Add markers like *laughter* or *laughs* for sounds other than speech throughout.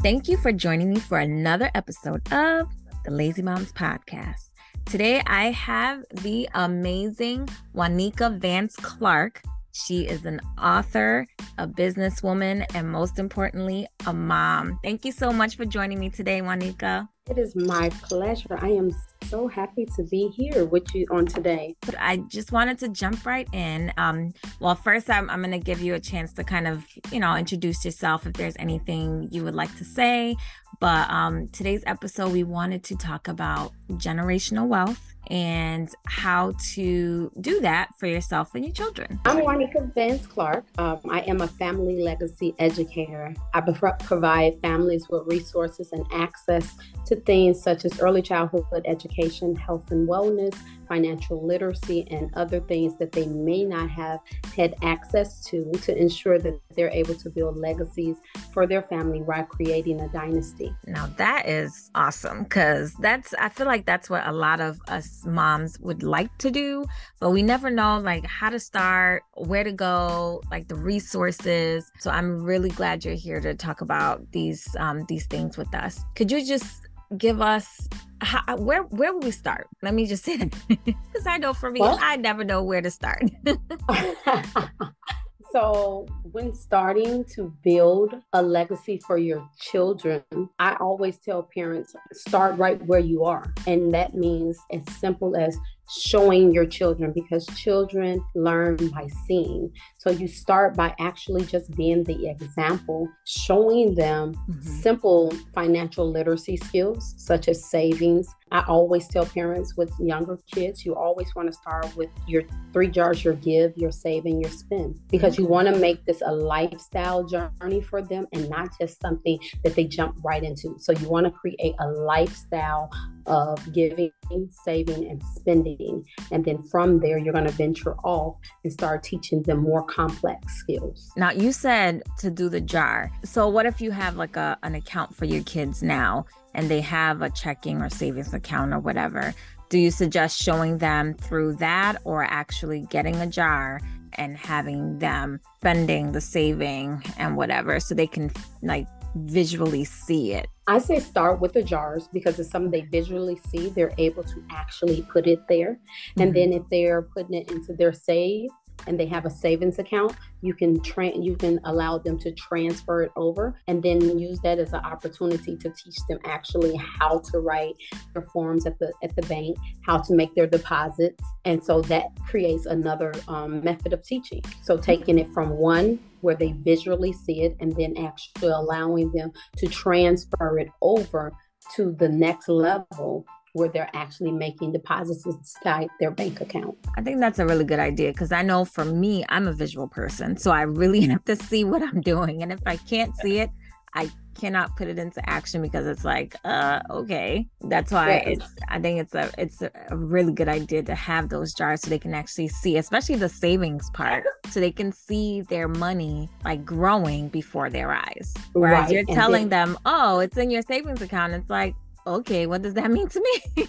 Thank you for joining me for another episode of the Lazy Moms Podcast. Today I have the amazing Wanikka Vance Clark. She is an author, a businesswoman, and most importantly, a mom. Thank you so much for joining me today, Wanikka. It is my pleasure. I am so happy to be here with you on today. I just wanted to jump right in. Um, well, first, I'm, I'm going to give you a chance to kind of, you know, introduce yourself if there's anything you would like to say. But um, today's episode, we wanted to talk about generational wealth and how to do that for yourself and your children. I'm Wanikka Vance Clark. Um, I am a family legacy educator. I provide families with resources and access to things such as early childhood education, health and wellness, financial literacy, and other things that they may not have had access to to ensure that they're able to build legacies for their family while creating a dynasty. Now, that is awesome because that's, I feel like that's what a lot of us moms would like to do, but we never know like how to start, where to go, like the resources. So I'm really glad you're here to talk about these um, these things with us. Could you just give us how, where where would we start? Let me just say that *laughs* because I know for me? I never know where to start. *laughs* *laughs* so when starting to build a legacy for your children, I always tell parents start right where you are, and that means as simple as showing your children because children learn by seeing. So you start by actually just being the example, showing them mm-hmm. simple financial literacy skills such as savings. I always tell parents with younger kids, you always want to start with your three jars your give, your save, and your spend because mm-hmm. you want to make this a lifestyle journey for them and not just something that they jump right into. So you want to create a lifestyle of giving, saving, and spending. And then from there, you're going to venture off and start teaching them more complex skills. Now, you said to do the jar. So, what if you have like a, an account for your kids now and they have a checking or savings account or whatever? Do you suggest showing them through that or actually getting a jar and having them spending the saving and whatever so they can like visually see it? I say start with the jars because it's something they visually see. They're able to actually put it there. Mm-hmm. And then if they're putting it into their save, and they have a savings account, you can train you can allow them to transfer it over and then use that as an opportunity to teach them actually how to write their forms at the at the bank, how to make their deposits, and so that creates another um, method of teaching. So taking it from one where they visually see it and then actually allowing them to transfer it over to the next level where they're actually making deposits inside their bank account. I think that's a really good idea because I know for me, I'm a visual person. So I really *laughs* have to see what I'm doing. And if I can't see it, I cannot put it into action because it's like, uh, okay. That's why I think it's a it's a really good idea to have those jars so they can actually see, especially the savings part, *laughs* so they can see their money like growing before their eyes. Whereas right. you're and telling then- them, oh, it's in your savings account. It's like, okay, what does that *laughs* mean to me?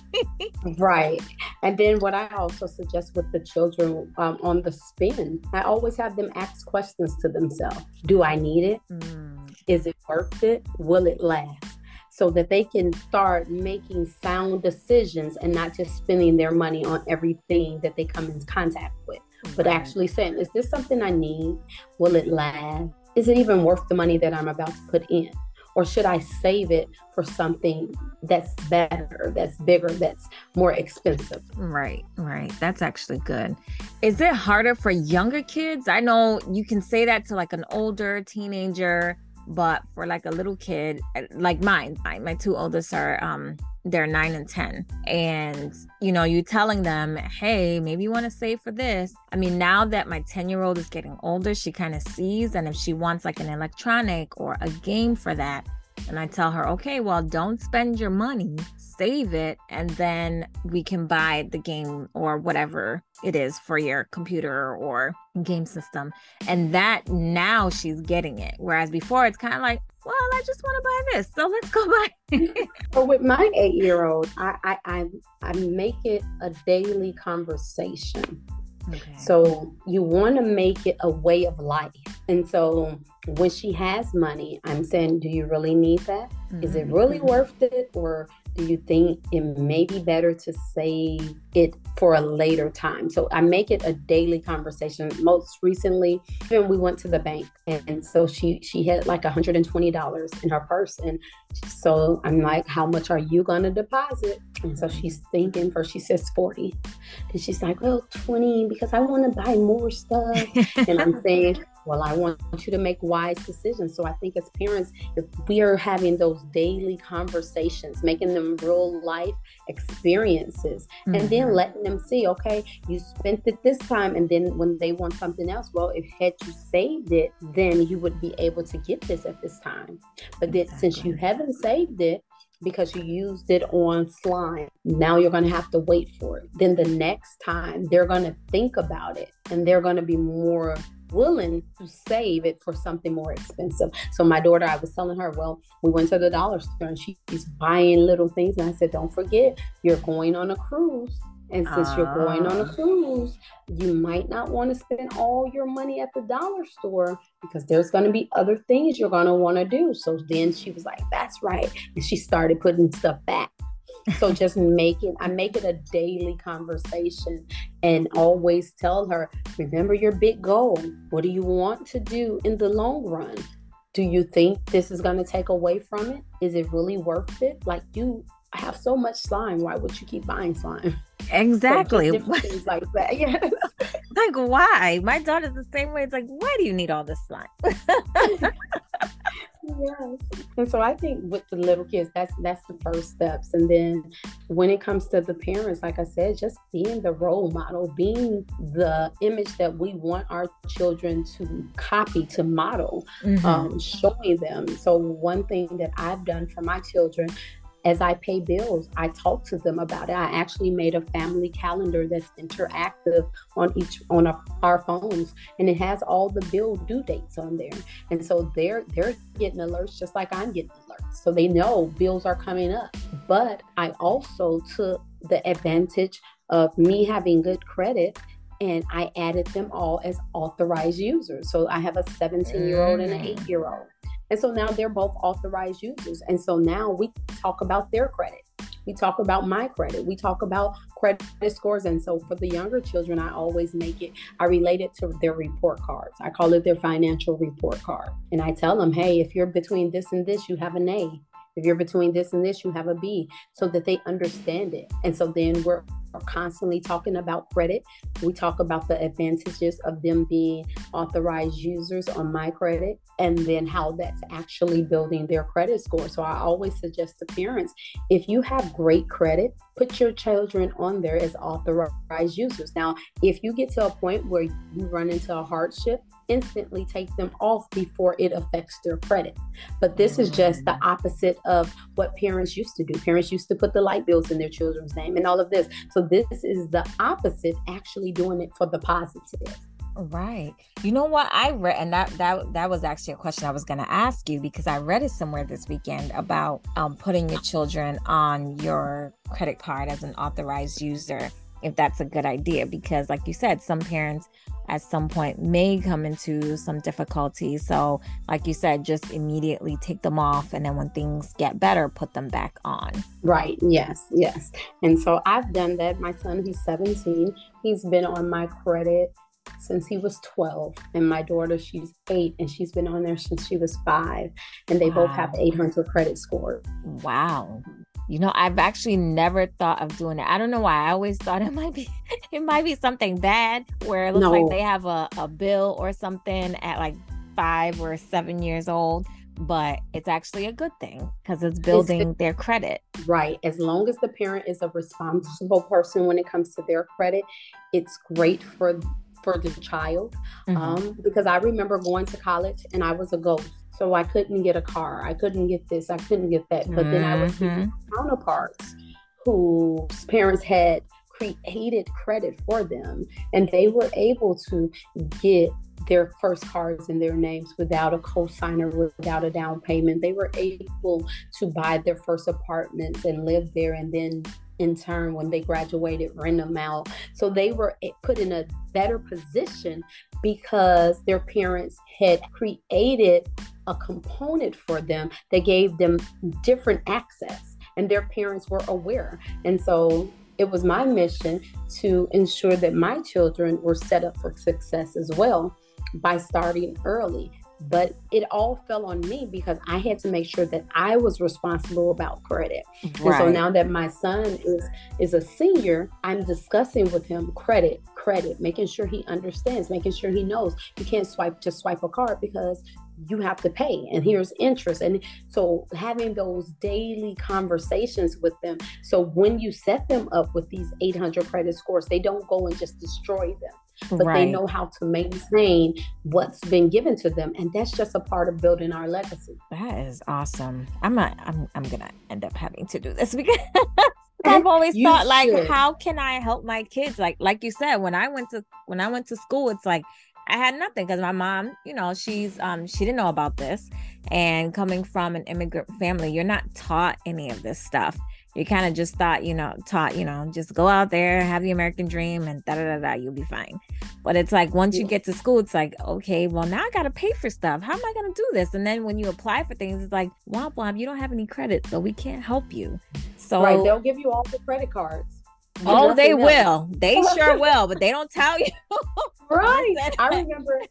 right. And then what I also suggest with the children um, on the spin, I always have them ask questions to themselves Do I need it? Mm. Is it worth it? Will it last? So that they can start making sound decisions and not just spending their money on everything that they come in contact with, right. but actually saying, Is this something I need? Will it last? Is it even worth the money that I'm about to put in? Or should I save it for something that's better, that's bigger, that's more expensive? Right, right. That's actually good. Is it harder for younger kids? I know you can say that to like an older teenager, but for like a little kid, like mine, my, two oldest are um they're nine and 10. And, you know, you telling them, hey, maybe you want to save for this. I mean, now that my 10 year old is getting older, she kind of sees. And if she wants like an electronic or a game for that, and I tell her, okay, well, don't spend your money, save it, and then we can buy the game or whatever it is for your computer or game system. And that now she's getting it. Whereas before, it's kind of like, well, I just want to buy this, so let's go *laughs* buy. but with my eight-year-old, I, I I I make it a daily conversation. Okay. So you want to make it a way of life And so when she has money, I'm saying, do you really need that? Mm-hmm. Is it really mm-hmm. worth it? Or do you think it may be better to save it for a later time? So I make it a daily conversation. Most recently, even we went to the bank and so she she had like $120 in her purse. And so I'm like, how much are you gonna deposit? And so she's thinking first she says 40. And she's like, well, 20 because I want to buy more stuff. and I'm *laughs* saying, well, I want you to make wise decisions. So I think as parents, if we are having those daily conversations, making them real life experiences, mm-hmm. and then mm-hmm. letting them see, okay, you spent it this time, and then when they want something else, well, if had you saved it, then you would be able to get this at this time. But then exactly. since you haven't saved it, because you used it on slime. Now you're going to have to wait for it. Then the next time they're going to think about it and they're going to be more willing to save it for something more expensive. So my daughter, I was telling her, well, we went to the dollar store and she's buying little things. And I said, don't forget, you're going on a cruise. And since uh, you're going on a ah. cruise, you might not want to spend all your money at the dollar store because there's going to be other things you're going to want to do. So then she was like, that's right. And she started putting stuff back so just make it, I make it a daily conversation and always tell her, remember your big goal. What do you want to do in the long run? Do you think this is going to take away from it? Is it really worth it? Like you have so much slime. Why would you keep buying slime? Exactly. So *laughs* things like that. *laughs* Yes. like why? My daughter's the same way. It's like, why do you need all this slime? *laughs* yes. And so I think with the little kids, that's that's the first steps. And then when it comes to the parents, like I said, just being the role model, being the image that we want our children to copy, to model, mm-hmm. um, showing them. So one thing that I've done for my children, as I pay bills, I talk to them about it. I actually made a family calendar that's interactive on each on a, our phones, and it has all the bill due dates on there. And so they're they're getting alerts just like I'm getting alerts, so they know bills are coming up. But I also took the advantage of me having good credit and I added them all as authorized users. So I have a 17 year old and an mm. eight year old. And so now they're both authorized users. And so now we talk about their credit. We talk about my credit. We talk about credit scores. And so for the younger children, I always make it, I relate it to their report cards. I call it their financial report card. And I tell them, hey, if you're between this and this, you have an A. If you're between this and this, you have a B so that they understand it. And so then we're are constantly talking about credit. We talk about the advantages of them being authorized users on my credit and then how that's actually building their credit score. So I always suggest to parents if you have great credit, put your children on there as authorized users. Now, if you get to a point where you run into a hardship, instantly take them off before it affects their credit. But this is just the mm. opposite of what parents used to do. Parents used to put the light bills in their children's name and all of this. So this is the opposite, actually doing it for the positive. Right. You know what I read, and that that that was actually a question I was going to ask you because I read it somewhere this weekend about um, putting your children on your credit card as an authorized user if that's a good idea because like you said some parents at some point may come into some difficulty. So like you said just immediately take them off and then when things get better put them back on. Right. Yes yes. And so i've done that. My son he's 17 he's been on my credit since he was 12 and my daughter she's 8 and she's been on there since she was 5 and they wow. both have 800 credit score wow you know, I've actually never thought of doing it. I don't know why. I always thought *laughs* it might be it might be something bad where it looks no. like they have a, a bill or something at like five or seven years old. But it's actually a good thing because it's building it's, their credit. Right. As long as the parent is a responsible person when it comes to their credit, it's great for for the child. Mm-hmm. Um, because I remember going to college and I was a ghost so I couldn't get a car. I couldn't get this. I couldn't get that. But mm-hmm. then I was mm-hmm. counterparts whose parents had created credit for them and they were able to get their first cars in their names without a co-signer without a down payment they were able to buy their first apartments and live there and then in turn when they graduated rent them out. So they were put in a better position because their parents had created a component for them that gave them different access and their parents were aware. And so it was my mission to ensure that my children were set up for success as well by starting early but it all fell on me because I had to make sure that I was responsible about credit. Right. And so now that my son is is a senior, I'm discussing with him credit, credit, making sure he understands, making sure he knows you can't swipe just swipe a card because you have to pay and here's interest and so having those daily conversations with them so when you set them up with these 800 credit scores they don't go and just destroy them but right. they know how to maintain what's been given to them and that's just a part of building our legacy. That is awesome. I'm not i'm, I'm gonna end up having to do this *laughs* because I've always you thought like how can I help my kids? Like like you said when I went to when I went to school it's like I had nothing because my mom, you know, she's um she didn't know about this. And coming from an immigrant family, you're not taught any of this stuff you kind of just thought, you know, taught, you know, just go out there, have the American dream, and da da da da, you'll be fine. But it's like once you get to school, it's like, okay, well now I gotta pay for stuff. How am I gonna do this? And then when you apply for things, it's like, womp womp, you don't have any credit, so we can't help you. So right, they'll give you all the credit cards. Oh, they will. They *laughs* sure will, but they don't tell you. *laughs* right. I remember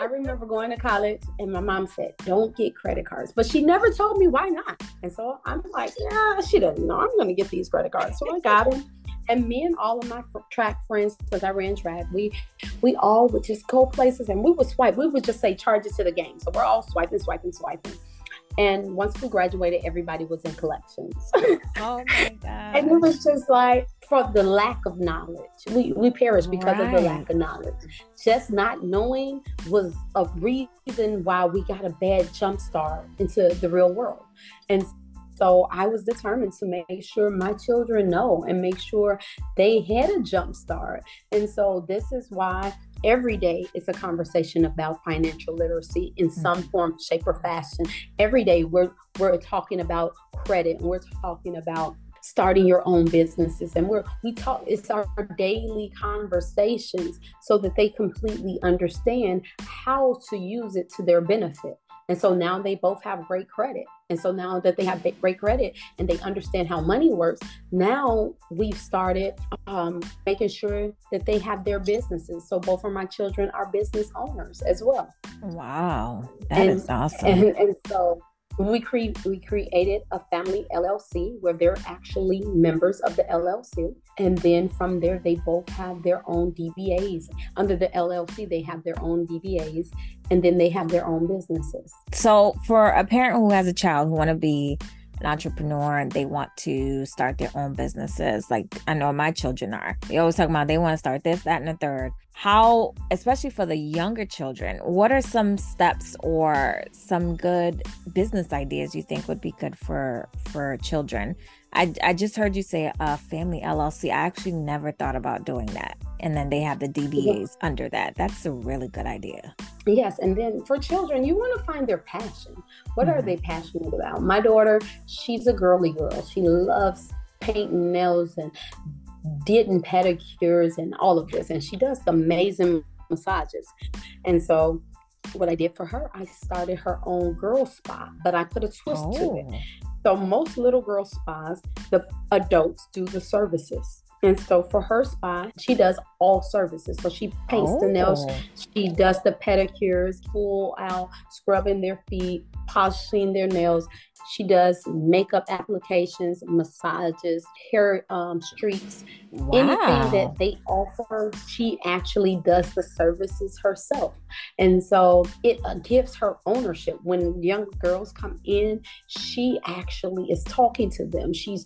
I remember going to college and my mom said, Don't get credit cards. But she never told me why not. And so I'm like, Yeah, she doesn't know. I'm gonna get these credit cards. So I got them. And me and all of my track friends, because I ran track, we we all would just go places and we would swipe. We would just say charge it to the game. So we're all swiping, swiping, swiping. And once we graduated, everybody was in collections. *laughs* oh my God. *laughs* and it was just like for the lack of knowledge. We we perished because right. of the lack of knowledge. Just not knowing was a reason why we got a bad jump start into the real world. And so I was determined to make sure my children know and make sure they had a jump start. And so this is why every day is a conversation about financial literacy in mm-hmm. some form, shape, or fashion. Every day we're we're talking about credit and we're talking about starting your own businesses and we're we talk it's our daily conversations so that they completely understand how to use it to their benefit and so now they both have great credit. And so now that they have great credit and they understand how money works, now we've started um, making sure that they have their businesses. So both of my children are business owners as well. Wow, that and, is awesome. And, and so we cre- we created a family LLC where they're actually members of the LLC, and then from there they both have their own DBAs. Under the LLC, they have their own DBAs, and then they have their own businesses. So, for a parent who has a child who want to be an entrepreneur and they want to start their own businesses. Like I know my children are. They always talk about they want to start this, that, and the third. How, especially for the younger children, what are some steps or some good business ideas you think would be good for for children? I, I just heard you say a family LLC. I actually never thought about doing that. And then they have the DBAs under that. That's a really good idea. Yes. And then for children, you want to find their passion. What mm-hmm. are they passionate about? My daughter, she's a girly girl. She loves painting nails and did pedicures and all of this. And she does amazing massages. And so what I did for her, I started her own girl spa, but I put a twist oh. to it. So most little girl spas, the adults do the services. And so for her spa, she does all services. So she paints oh. the nails, oh. she does the pedicures, full out, scrubbing their feet, polishing their nails. She does makeup applications, massages, hair um, streaks, wow. anything that they offer. She actually does the services herself. And so it uh, gives her ownership. When young girls come in, she actually is talking to them. She's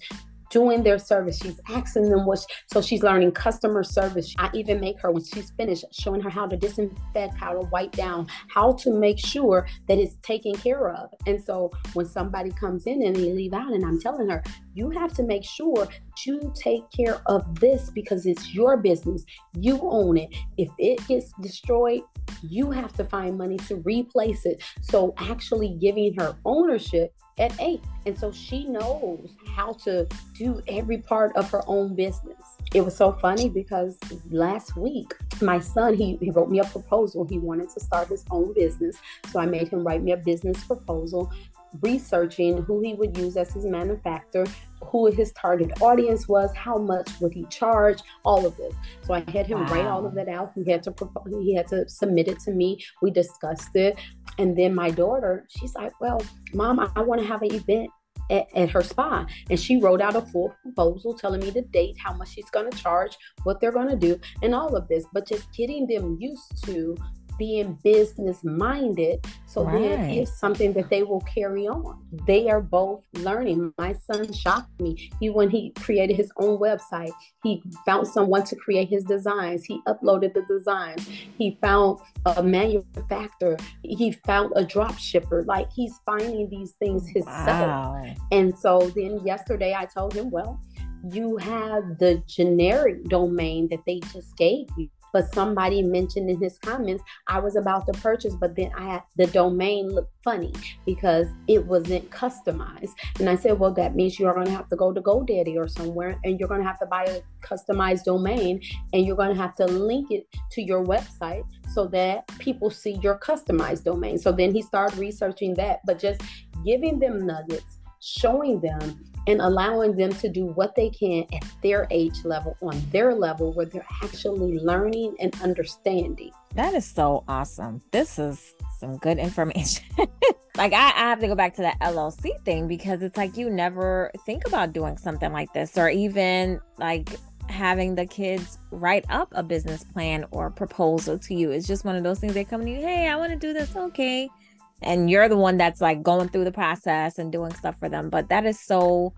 doing their service. She's asking them what, so she's learning customer service. I even make her, when she's finished, showing her how to disinfect, how to wipe down, how to make sure that it's taken care of. And so when somebody comes in and they leave out, and I'm telling her, you have to make sure you take care of this because it's your business. You own it. If it gets destroyed, you have to find money to replace it. So actually giving her ownership at eight. And so she knows how to do every part of her own business. It was so funny because last week, my son, he, he wrote me a proposal. He wanted to start his own business. So I made him write me a business proposal researching who he would use as his manufacturer, who his target audience was, how much would he charge, all of this. So I had him wow. write all of that out. He had to he had to submit it to me. We discussed it, and then my daughter, she's like, "Well, mom, I, I want to have an event." At, at, her spa and she wrote out a full proposal telling me the date how much she's going to charge what they're going to do and all of this but just getting them used to being business minded. So right. then it's something that they will carry on. They are both learning. My son shocked me. He when he created his own website, he found someone to create his designs. He uploaded the designs. He found a manufacturer. He found a drop shipper. Like he's finding these things himself. Wow. And so then yesterday I told him, well, you have the generic domain that they just gave you but somebody mentioned in his comments I was about to purchase, but then I had the domain looked funny because it wasn't customized. And I said, well, that means you're going to have to go to GoDaddy or somewhere and you're going to have to buy a customized domain and you're going to have to link it to your website so that people see your customized domain. So then he started researching that, but just giving them nuggets, showing them and allowing them to do what they can at their age level, on their level, where they're actually learning and understanding. That is so awesome. This is some good *laughs* information. like, I, I have to go back to that LLC thing because it's like you never think about doing something like this, or even like having the kids write up a business plan or proposal to you. It's just one of those things they come to you, hey, I want to do this. Okay and you're the one that's like going through the process and doing stuff for them. But that is so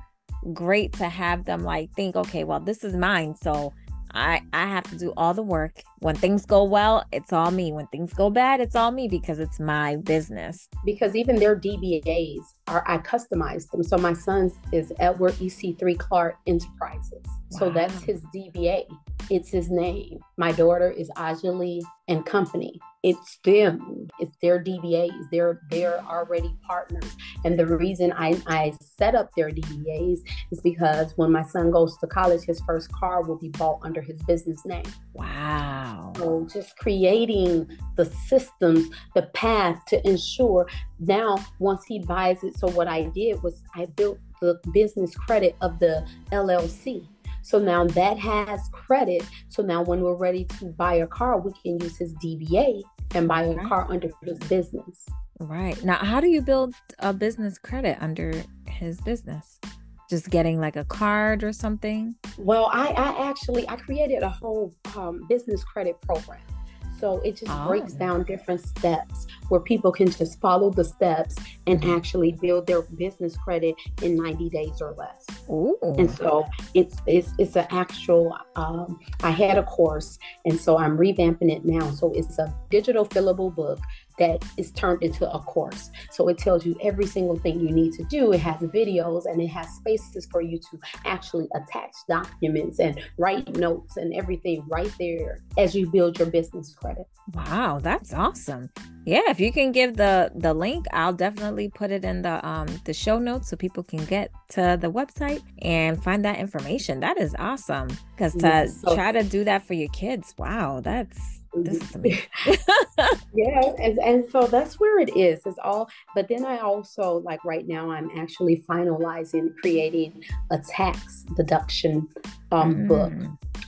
great to have them like think okay well this is mine. So i i have to do all the work. When things go well it's all me. When things go bad it's all me because it's my business. Because even their dbas are i customized them. So my son's is edward ec3 clark enterprises. Wow. so that's his dba it's his name. My daughter is ajali and company. It's them. It's their dbas they're they're already partners. And the reason i i set up their dbas is because when my son goes to college his first car will be bought under his business name. Wow so just creating the systems the path to ensure now once he buys it so what i did was i built the business credit of the llc so now that has credit. So now when we're ready to buy a car, we can use his DBA and buy a car under his business. Right. Now, how do you build a business credit under his business? Just getting like a card or something? Well, I, I actually I created a whole um, business credit program. So it just oh. breaks down different steps where people can just follow the steps and mm-hmm. actually build their business credit in 90 days or less. Ooh. And so it's it's it's an actual um, I had a course and so I'm revamping it now. So it's a digital fillable book that is turned into a course. So it tells you every single thing you need to do. It has videos and it has spaces for you to actually attach documents and write notes and everything right there as you build your business credit. Wow, that's awesome. Yeah, if you can give the the link, I'll definitely put it in the um the show notes so people can get to the website and find that information. That is awesome. Because to so, try to do that for your kids, wow, that's *laughs* yeah, and, and so that's where it is. It's all, but then I also like right now I'm actually finalizing creating a tax deduction um, mm. book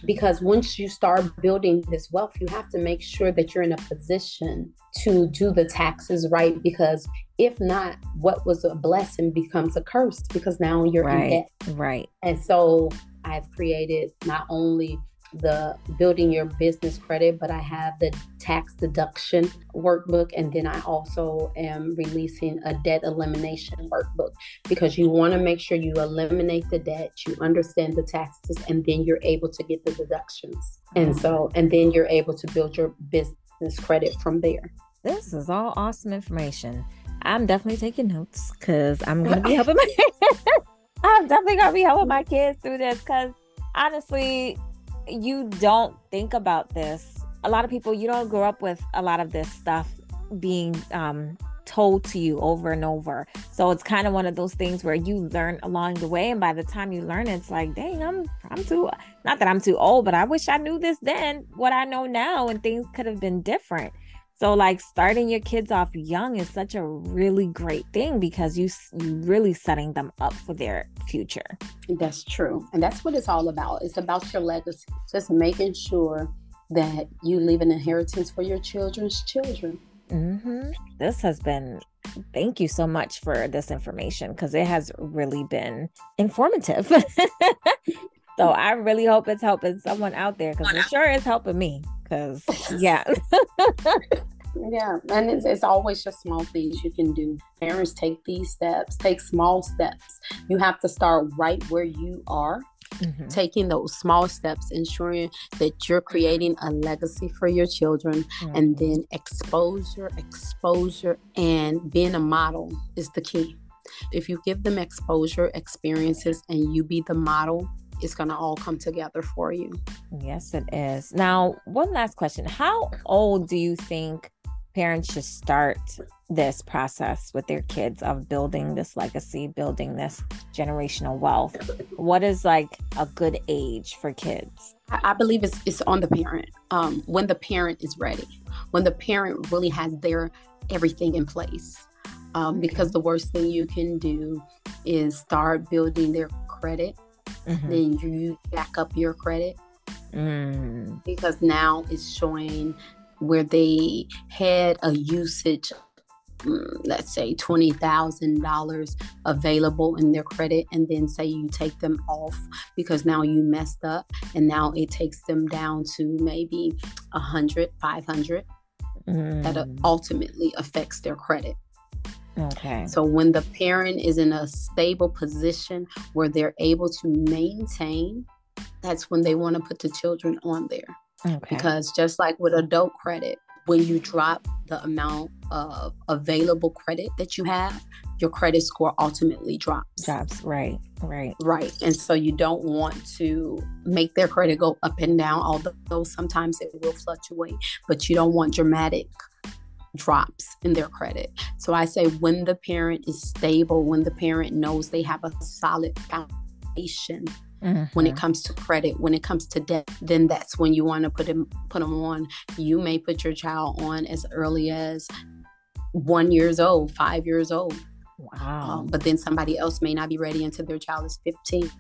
because once you start building this wealth, you have to make sure that you're in a position to do the taxes right. Because if not, what was a blessing becomes a curse because now you're right. in debt. Right. And so I've created not only the building your business credit, but I have the tax deduction workbook. And then I also am releasing a debt elimination workbook because you want to make sure you eliminate the debt, you understand the taxes, and then you're able to get the deductions. And so, and then you're able to build your business credit from there. This is all awesome information. I'm definitely taking notes because I'm going to be helping my *laughs* I'm definitely to be helping my kids through this because honestly, you don't think about this a lot of people you don't grow up with a lot of this stuff being um told to you over and over. So it's kind of one of those things where you learn along the way, and by the time you learn, it's like, dang, I'm I'm too not that I'm too old, but I wish I knew this then, what I know now, and things could have been different. So like starting your kids off young is such a really great thing because you you really setting them up for their future. That's true. And that's what it's all about. It's about your legacy. Just making sure that you leave an inheritance for your children's children. Mm-hmm. This has been, thank you so much for this information because it has really been informative. *laughs* so I really hope it's helping someone out there because it sure is helping me. Because, *laughs* yeah. yeah, and it's, it's always just small things you can do. Parents take these steps, take small steps. You have to start right where you are Mm-hmm. taking those small steps, ensuring that you're creating a legacy for your children, mm-hmm. and then exposure, exposure, and being a model is the key. If you give them exposure, experiences, and you be the model, it's going to all come together for you. Yes, it is. Now, one last question How old do you think parents should start this process with their kids of building this legacy, building this generational wealth? What is like a good age for kids? I believe it's, it's on the parent. Um, when the parent is ready, when the parent really has their everything in place. Um, because the worst thing you can do is start building their credit, mm-hmm. then you back up your credit. Mm. Because now it's showing where they had a usage Mm, let's say $20,000 available in their credit and then say you take them off because now you messed up and now it takes them down to maybe 100, 500 mm. that ultimately affects their credit. Okay. So when the parent is in a stable position where they're able to maintain, that's when they want to put the children on there. Okay. Because just like with adult credit, when you drop the amount of available credit that you have, your credit score ultimately drops. Drops, right, right. Right. And so you don't want to make their credit go up and down, although sometimes it will fluctuate, but you don't want dramatic drops in their credit. So I say when the parent is stable, when the parent knows they have a solid foundation Mm-hmm. When it mm-hmm. comes to credit, when it comes to debt, then that's when you want to put them put them on. You may put your child on as early as one years old, five years old. Wow. Um, but then somebody else may not be ready until their child is 15.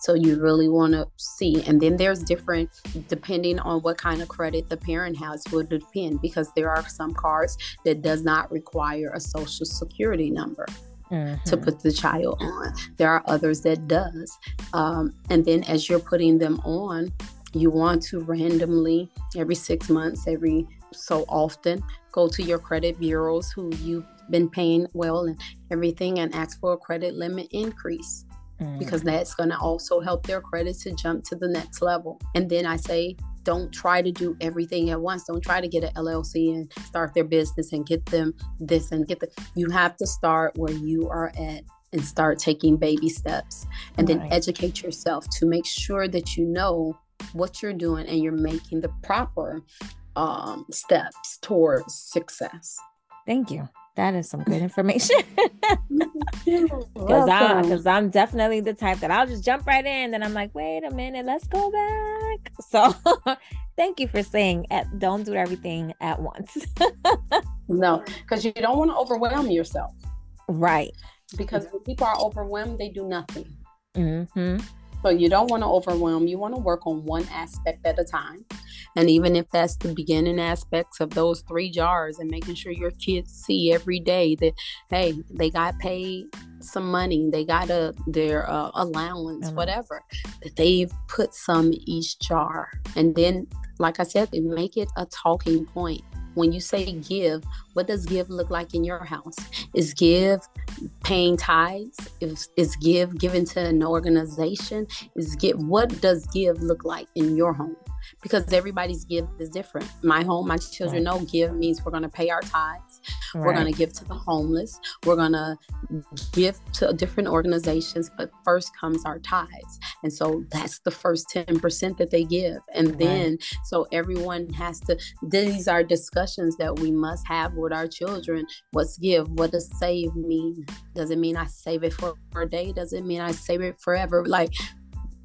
So you really want to see. And then there's different, depending on what kind of credit the parent has, will depend because there are some cards that does not require a social security number mm-hmm. to put the child on. There are others that does. Um, and then as you're putting them on, you want to randomly every six months, every so often, go to your credit bureaus who you've been paying well and everything and ask for a credit limit increase mm. because that's going to also help their credit to jump to the next level. And then I say don't try to do everything at once. Don't try to get an LLC and start their business and get them this and get the. You have to start where you are at and start taking baby steps and right. then educate yourself to make sure that you know what you're doing and you're making the proper um, steps towards success. Thank you that is some good information. *laughs* *laughs* Because I'm, cause I'm definitely the type that I'll just jump right in. And I'm like, wait a minute, let's go back. *laughs* So thank you for saying don't do everything at once. no, because you don't want to overwhelm yourself. Right. Because when people are overwhelmed, they do nothing. Mm-hmm. So you don't want to overwhelm. You want to work on one aspect at a time. And even if that's the beginning aspects of those three jars and making sure your kids see every day that, hey, they got paid some money, they got a their uh, allowance, mm-hmm. whatever, that they've put some each jar. And then, like I said, make it a talking point when you say give, what does give look like in your house? Is give paying tithes? Is, is give given to an organization? Is give what does give look like in your home? Because everybody's give is different. My home, my children know give means we're going to pay our tithes. Right. We're going to give to the homeless. We're going to give to different organizations, but first comes our tithes. And so that's the first 10% that they give. And then, so everyone has to, these are discussions that we must have with our children. What's give? What does save mean? Does it mean I save it for a day? Does it mean I save it forever? Like,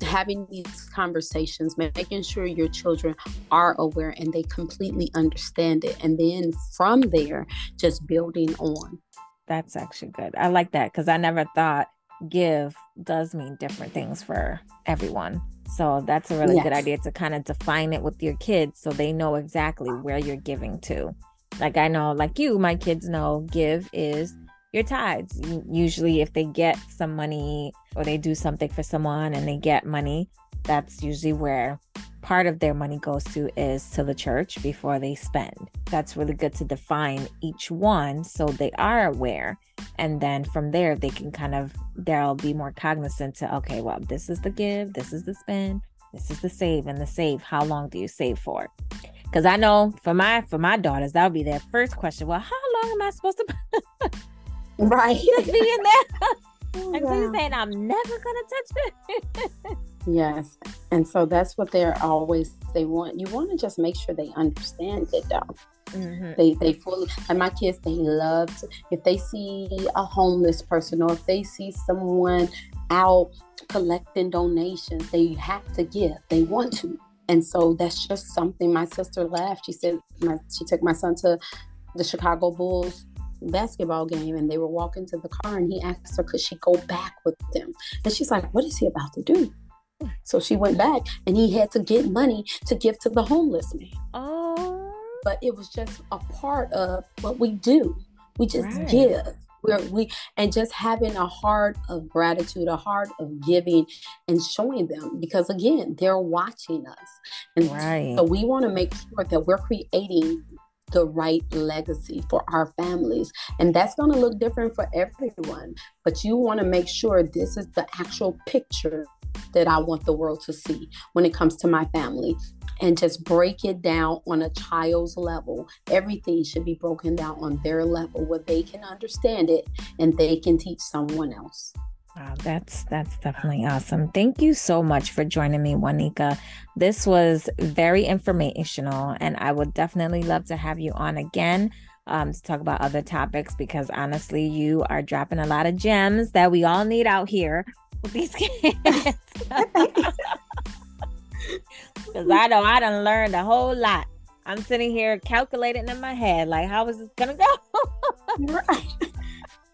having these conversations, making sure your children are aware and they completely understand it. And then from there, just building on. That's actually good. I like that because I never thought give does mean different things for everyone. So that's a really yes. good idea to kind of define it with your kids so they know exactly where you're giving to. Like I know, like you, my kids know give is your tithes. Usually, if they get some money or they do something for someone and they get money, that's usually where part of their money goes to is to the church before they spend. That's really good to define each one so they are aware. And then from there, they can kind of, they'll be more cognizant to, okay, well, this is the give, this is the spend, this is the save, and the save, how long do you save for? Because I know for my for my daughters, that'll be their first question. Well, how long am I supposed to *laughs* *laughs* Right. Just be in there. Oh, and so you're saying I'm never gonna touch it. yes. And so that's what they're always they want. You want to just make sure they understand it though. Mm-hmm. They they fully and my kids they love to, if they see a homeless person or if they see someone out collecting donations, they have to give. They want to. And so that's just something my sister laughed. She said my, she took my son to the Chicago Bulls basketball game and they were walking to the car and he asked her could she go back with them? And she's like what is he about to do? So she went back and he had to get money to give to the homeless man. Oh but it was just a part of what we do. We just right. give. We're, we and just having a heart of gratitude a heart of giving and showing them because again they're watching us. And right. so we want to make sure that we're creating the right legacy for our families. And that's going to look different for everyone. But you want to make sure this is the actual picture that I want the world to see when it comes to my family. And just break it down on a child's level. Everything should be broken down on their level where they can understand it and they can teach someone else. Wow, that's that's definitely awesome. Thank you so much for joining me, Wanikka. This was very informational, and I would definitely love to have you on again um, to talk about other topics because honestly, you are dropping a lot of gems that we all need out here with these *laughs* kids. *laughs* Because I know I done learned a whole lot. I'm sitting here calculating in my head, like, how is this gonna go? *laughs* right.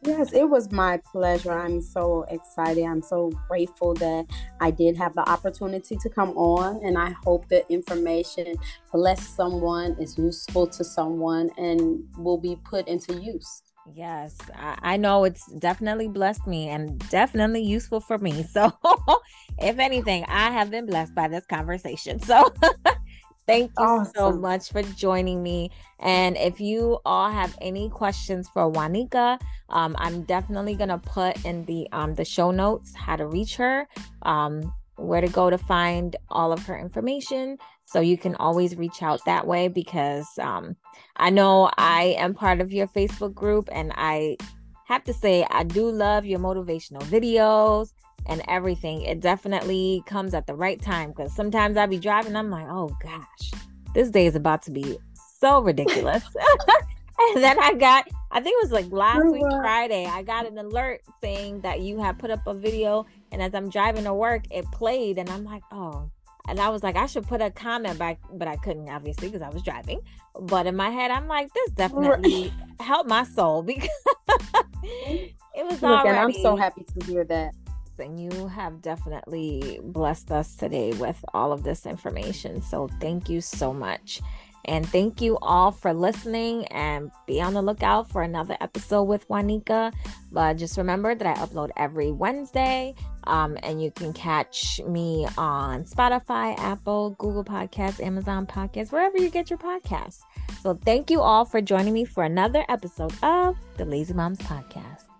Yes, it was my pleasure. I'm so excited. I'm so grateful that I did have the opportunity to come on, and I hope the information bless someone, is useful to someone, and will be put into use. Yes, I, I know it's definitely blessed me and definitely useful for me. So, *laughs* if anything, I have been blessed by this conversation. So, *laughs* Thank you awesome. so much for joining me. And if you all have any questions for Wanikka, um, I'm definitely gonna put in the um, the show notes how to reach her, um, where to go to find all of her information. So you can always reach out that way because um, I know I am part of your Facebook group, and I have to say I do love your motivational videos and everything. It definitely comes at the right time because sometimes I'll be driving, I'm like, oh gosh, this day is about to be so ridiculous. *laughs* *laughs* and then I got, I think it was like last week Friday, I got an alert saying that you had put up a video, and as I'm driving to work, it played, and I'm like, oh. And I was like, I should put a comment back, but I couldn't obviously because I was driving. But in my head, I'm like, this definitely helped my soul *laughs* because it was Look, already. And I'm so happy to hear that and you have definitely blessed us today with all of this information. So thank you so much. And thank you all for listening and be on the lookout for another episode with Wanikka. But just remember that I upload every Wednesday. Um, and you can catch me on Spotify, Apple, Google Podcasts, Amazon Podcasts, wherever you get your podcasts. So thank you all for joining me for another episode of the Lazy Moms Podcast.